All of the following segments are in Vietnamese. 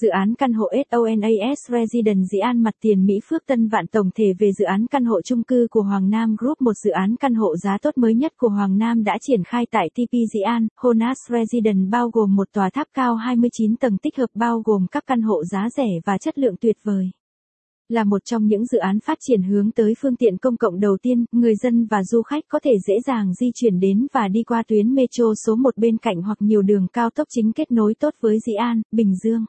Dự án căn hộ SONAS Residence Dĩ An mặt tiền Mỹ Phước Tân Vạn tổng thể về dự án căn hộ chung cư của Hoàng Nam Group một dự án căn hộ giá tốt mới nhất của Hoàng Nam đã triển khai tại TP Dĩ An, Honas Residence bao gồm một tòa tháp cao 29 tầng tích hợp bao gồm các căn hộ giá rẻ và chất lượng tuyệt vời. Là một trong những dự án phát triển hướng tới phương tiện công cộng đầu tiên, người dân và du khách có thể dễ dàng di chuyển đến và đi qua tuyến metro số 1 bên cạnh hoặc nhiều đường cao tốc chính kết nối tốt với Dĩ An, Bình Dương.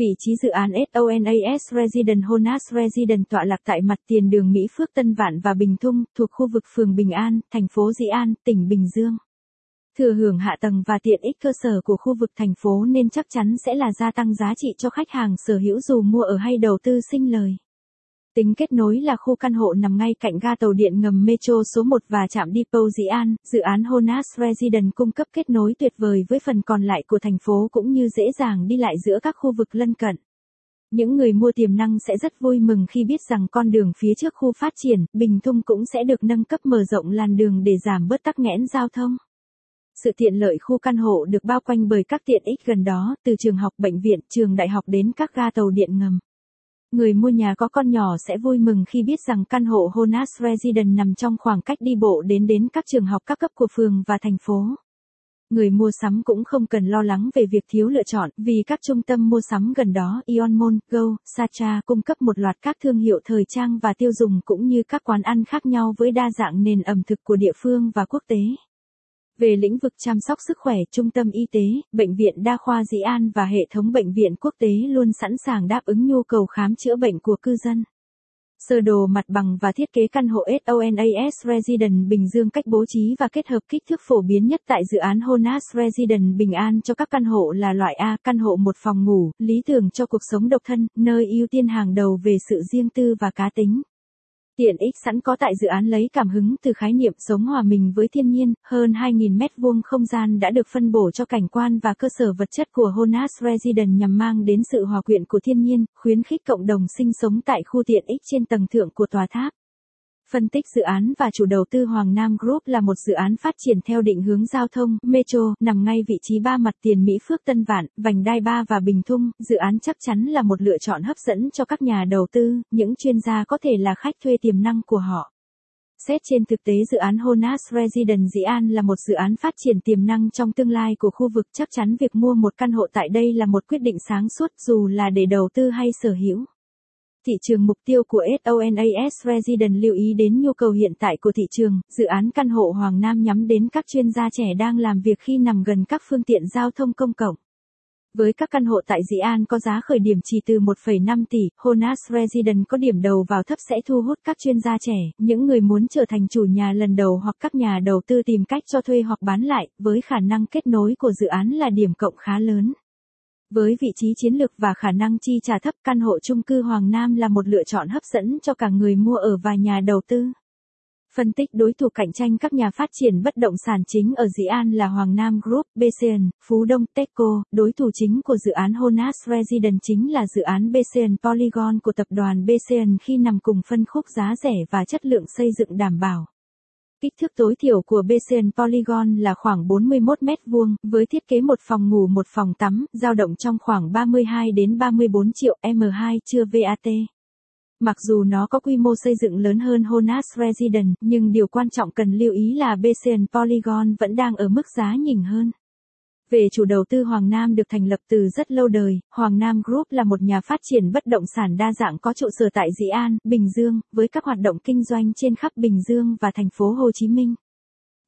Vị trí dự án SONAS Resident Honas Resident tọa lạc tại mặt tiền đường Mỹ Phước Tân Vạn và Bình Thung, thuộc khu vực phường Bình An, thành phố Dĩ An, tỉnh Bình Dương. Thừa hưởng hạ tầng và tiện ích cơ sở của khu vực thành phố nên chắc chắn sẽ là gia tăng giá trị cho khách hàng sở hữu dù mua ở hay đầu tư sinh lời. Tính kết nối là khu căn hộ nằm ngay cạnh ga tàu điện ngầm Metro số 1 và trạm Depot Dĩ An, dự án Honas Residence cung cấp kết nối tuyệt vời với phần còn lại của thành phố cũng như dễ dàng đi lại giữa các khu vực lân cận. Những người mua tiềm năng sẽ rất vui mừng khi biết rằng con đường phía trước khu phát triển, Bình Thung cũng sẽ được nâng cấp mở rộng làn đường để giảm bớt tắc nghẽn giao thông. Sự tiện lợi khu căn hộ được bao quanh bởi các tiện ích gần đó, từ trường học, bệnh viện, trường đại học đến các ga tàu điện ngầm. Người mua nhà có con nhỏ sẽ vui mừng khi biết rằng căn hộ Honas Residence nằm trong khoảng cách đi bộ đến đến các trường học các cấp của phường và thành phố. Người mua sắm cũng không cần lo lắng về việc thiếu lựa chọn vì các trung tâm mua sắm gần đó Ion Mall, Go, Sacha cung cấp một loạt các thương hiệu thời trang và tiêu dùng cũng như các quán ăn khác nhau với đa dạng nền ẩm thực của địa phương và quốc tế. Về lĩnh vực chăm sóc sức khỏe, trung tâm y tế, bệnh viện đa khoa Dĩ An và hệ thống bệnh viện quốc tế luôn sẵn sàng đáp ứng nhu cầu khám chữa bệnh của cư dân. Sơ đồ mặt bằng và thiết kế căn hộ SONAS Resident Bình Dương cách bố trí và kết hợp kích thước phổ biến nhất tại dự án Honas Resident Bình An cho các căn hộ là loại A, căn hộ một phòng ngủ, lý tưởng cho cuộc sống độc thân, nơi ưu tiên hàng đầu về sự riêng tư và cá tính. Tiện ích sẵn có tại dự án lấy cảm hứng từ khái niệm sống hòa mình với thiên nhiên, hơn 2.000 mét vuông không gian đã được phân bổ cho cảnh quan và cơ sở vật chất của Honas Residence nhằm mang đến sự hòa quyện của thiên nhiên, khuyến khích cộng đồng sinh sống tại khu tiện ích trên tầng thượng của tòa tháp. Phân tích dự án và chủ đầu tư Hoàng Nam Group là một dự án phát triển theo định hướng giao thông, metro, nằm ngay vị trí ba mặt tiền Mỹ Phước Tân Vạn, Vành Đai Ba và Bình Thung. Dự án chắc chắn là một lựa chọn hấp dẫn cho các nhà đầu tư, những chuyên gia có thể là khách thuê tiềm năng của họ. Xét trên thực tế dự án Honas Residence Dĩ An là một dự án phát triển tiềm năng trong tương lai của khu vực chắc chắn việc mua một căn hộ tại đây là một quyết định sáng suốt dù là để đầu tư hay sở hữu. Thị trường mục tiêu của SONAS Resident lưu ý đến nhu cầu hiện tại của thị trường, dự án căn hộ Hoàng Nam nhắm đến các chuyên gia trẻ đang làm việc khi nằm gần các phương tiện giao thông công cộng. Với các căn hộ tại Dĩ An có giá khởi điểm chỉ từ 1,5 tỷ, Honas Resident có điểm đầu vào thấp sẽ thu hút các chuyên gia trẻ, những người muốn trở thành chủ nhà lần đầu hoặc các nhà đầu tư tìm cách cho thuê hoặc bán lại, với khả năng kết nối của dự án là điểm cộng khá lớn. Với vị trí chiến lược và khả năng chi trả thấp, căn hộ chung cư Hoàng Nam là một lựa chọn hấp dẫn cho cả người mua ở và nhà đầu tư. Phân tích đối thủ cạnh tranh các nhà phát triển bất động sản chính ở Dĩ An là Hoàng Nam Group, BCN, Phú Đông, Techco, đối thủ chính của dự án Honas Residence chính là dự án BCN Polygon của tập đoàn BCN khi nằm cùng phân khúc giá rẻ và chất lượng xây dựng đảm bảo. Kích thước tối thiểu của BCN Polygon là khoảng 41 mét vuông, với thiết kế một phòng ngủ một phòng tắm, dao động trong khoảng 32 đến 34 triệu M2 chưa VAT. Mặc dù nó có quy mô xây dựng lớn hơn Honas Residence, nhưng điều quan trọng cần lưu ý là BCN Polygon vẫn đang ở mức giá nhỉnh hơn. Về chủ đầu tư Hoàng Nam được thành lập từ rất lâu đời, Hoàng Nam Group là một nhà phát triển bất động sản đa dạng có trụ sở tại Dĩ An, Bình Dương, với các hoạt động kinh doanh trên khắp Bình Dương và thành phố Hồ Chí Minh.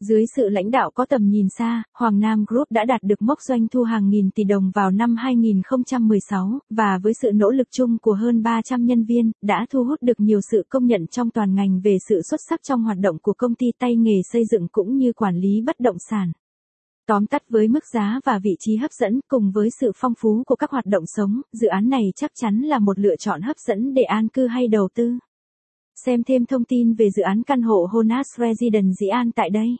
Dưới sự lãnh đạo có tầm nhìn xa, Hoàng Nam Group đã đạt được mốc doanh thu hàng nghìn tỷ đồng vào năm 2016, và với sự nỗ lực chung của hơn 300 nhân viên, đã thu hút được nhiều sự công nhận trong toàn ngành về sự xuất sắc trong hoạt động của công ty tay nghề xây dựng cũng như quản lý bất động sản. Tóm tắt với mức giá và vị trí hấp dẫn cùng với sự phong phú của các hoạt động sống, dự án này chắc chắn là một lựa chọn hấp dẫn để an cư hay đầu tư. Xem thêm thông tin về dự án căn hộ Honas Residence Dĩ An tại đây.